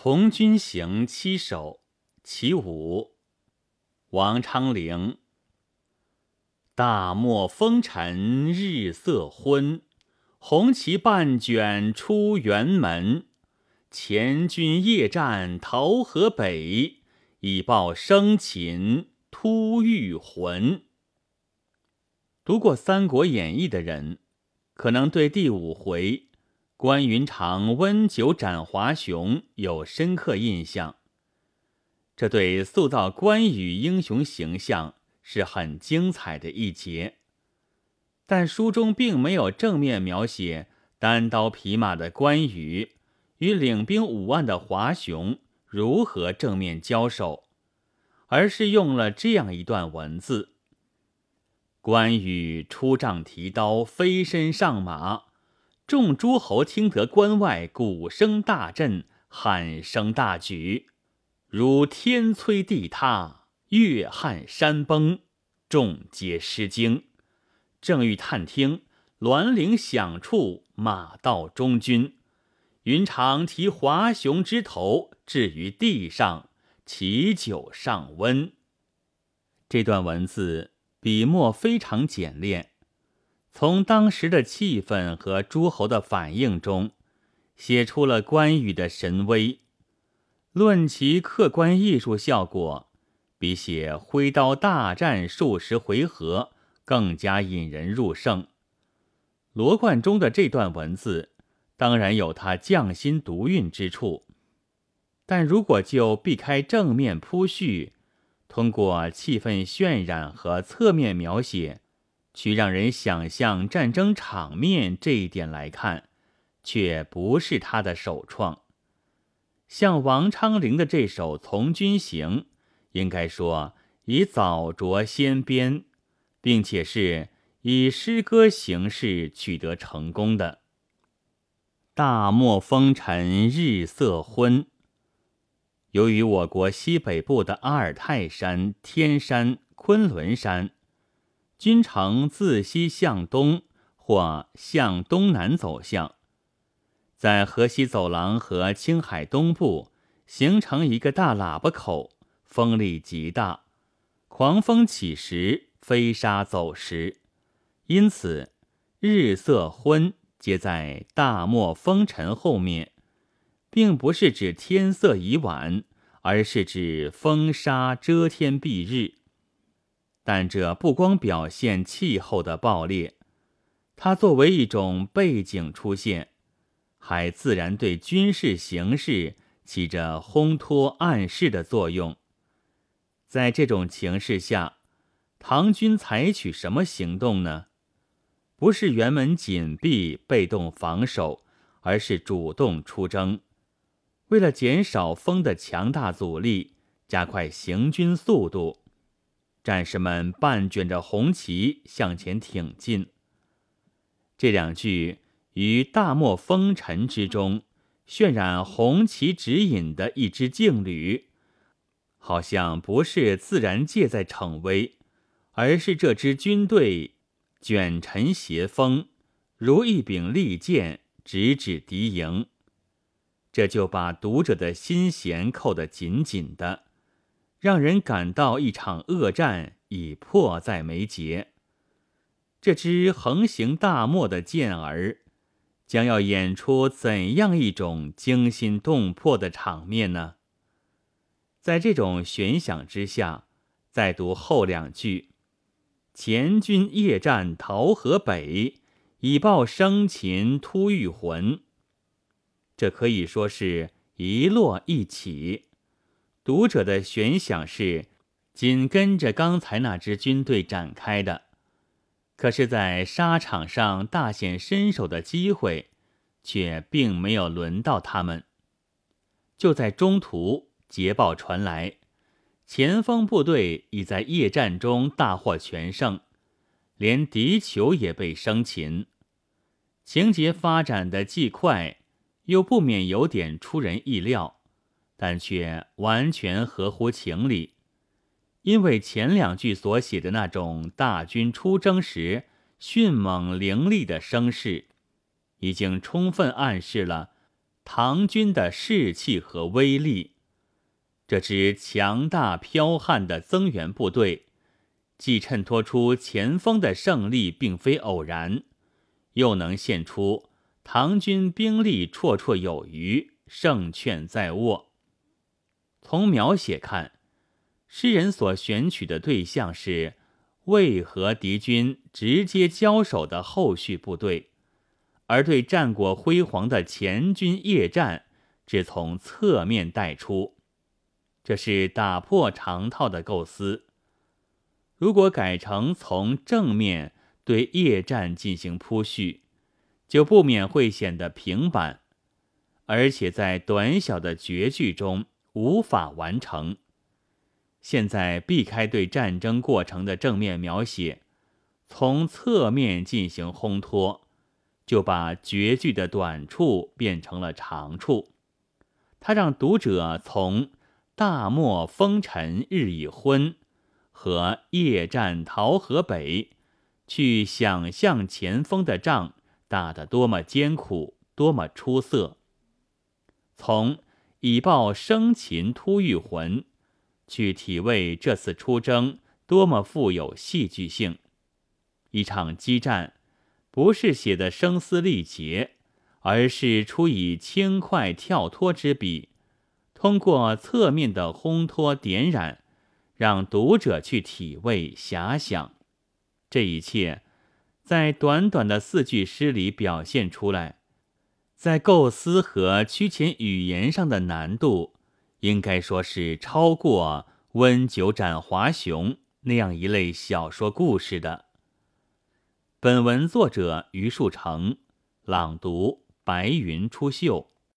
从军行七首其五，王昌龄。大漠风尘日色昏，红旗半卷出辕门。前军夜战桃河北，已报生擒突遇魂。读过《三国演义》的人，可能对第五回。关云长温酒斩华雄有深刻印象，这对塑造关羽英雄形象是很精彩的一节。但书中并没有正面描写单刀匹马的关羽与领兵五万的华雄如何正面交手，而是用了这样一段文字：关羽出帐提刀，飞身上马。众诸侯听得关外鼓声大震，喊声大举，如天摧地塌，月撼山崩，众皆失惊。正欲探听，銮铃响处，马到中军。云长提华雄之头置于地上，祈酒上温。这段文字笔墨非常简练。从当时的气氛和诸侯的反应中，写出了关羽的神威。论其客观艺术效果，比写挥刀大战数十回合更加引人入胜。罗贯中的这段文字当然有他匠心独运之处，但如果就避开正面铺叙，通过气氛渲染和侧面描写。去让人想象战争场面这一点来看，却不是他的首创。像王昌龄的这首《从军行》，应该说已早着先编，并且是以诗歌形式取得成功的。大漠风尘日色昏。由于我国西北部的阿尔泰山、天山、昆仑山。均呈自西向东或向东南走向，在河西走廊和青海东部形成一个大喇叭口，风力极大，狂风起时，飞沙走石，因此日色昏皆在大漠风尘后面，并不是指天色已晚，而是指风沙遮天蔽日。但这不光表现气候的暴烈，它作为一种背景出现，还自然对军事形势起着烘托暗示的作用。在这种情势下，唐军采取什么行动呢？不是辕门紧闭、被动防守，而是主动出征。为了减少风的强大阻力，加快行军速度。战士们半卷着红旗向前挺进。这两句于大漠风尘之中渲染红旗指引的一支劲旅，好像不是自然界在逞威，而是这支军队卷尘携风，如一柄利剑直指敌营。这就把读者的心弦扣得紧紧的。让人感到一场恶战已迫在眉睫。这支横行大漠的健儿，将要演出怎样一种惊心动魄的场面呢？在这种悬想之下，再读后两句：“前军夜战桃河北，以报生擒突遇魂。”这可以说是一落一起。读者的悬想是紧跟着刚才那支军队展开的，可是，在沙场上大显身手的机会，却并没有轮到他们。就在中途，捷报传来，前锋部队已在夜战中大获全胜，连敌酋也被生擒。情节发展的既快，又不免有点出人意料。但却完全合乎情理，因为前两句所写的那种大军出征时迅猛凌厉的声势，已经充分暗示了唐军的士气和威力。这支强大剽悍的增援部队，既衬托出前锋的胜利并非偶然，又能现出唐军兵力绰绰有余，胜券在握。从描写看，诗人所选取的对象是未和敌军直接交手的后续部队，而对战果辉煌的前军夜战，只从侧面带出。这是打破常套的构思。如果改成从正面对夜战进行铺叙，就不免会显得平板，而且在短小的绝句中无法完成。现在避开对战争过程的正面描写，从侧面进行烘托，就把绝句的短处变成了长处。他让读者从。大漠风尘日已昏，和夜战桃河北，去想象前锋的仗打得多么艰苦，多么出色。从以报生擒突遇魂，去体味这次出征多么富有戏剧性。一场激战，不是写的声嘶力竭，而是出以轻快跳脱之笔。通过侧面的烘托点染，让读者去体味遐想，这一切在短短的四句诗里表现出来，在构思和曲遣语言上的难度，应该说是超过《温酒斩华雄》那样一类小说故事的。本文作者于树成，朗读：白云出岫。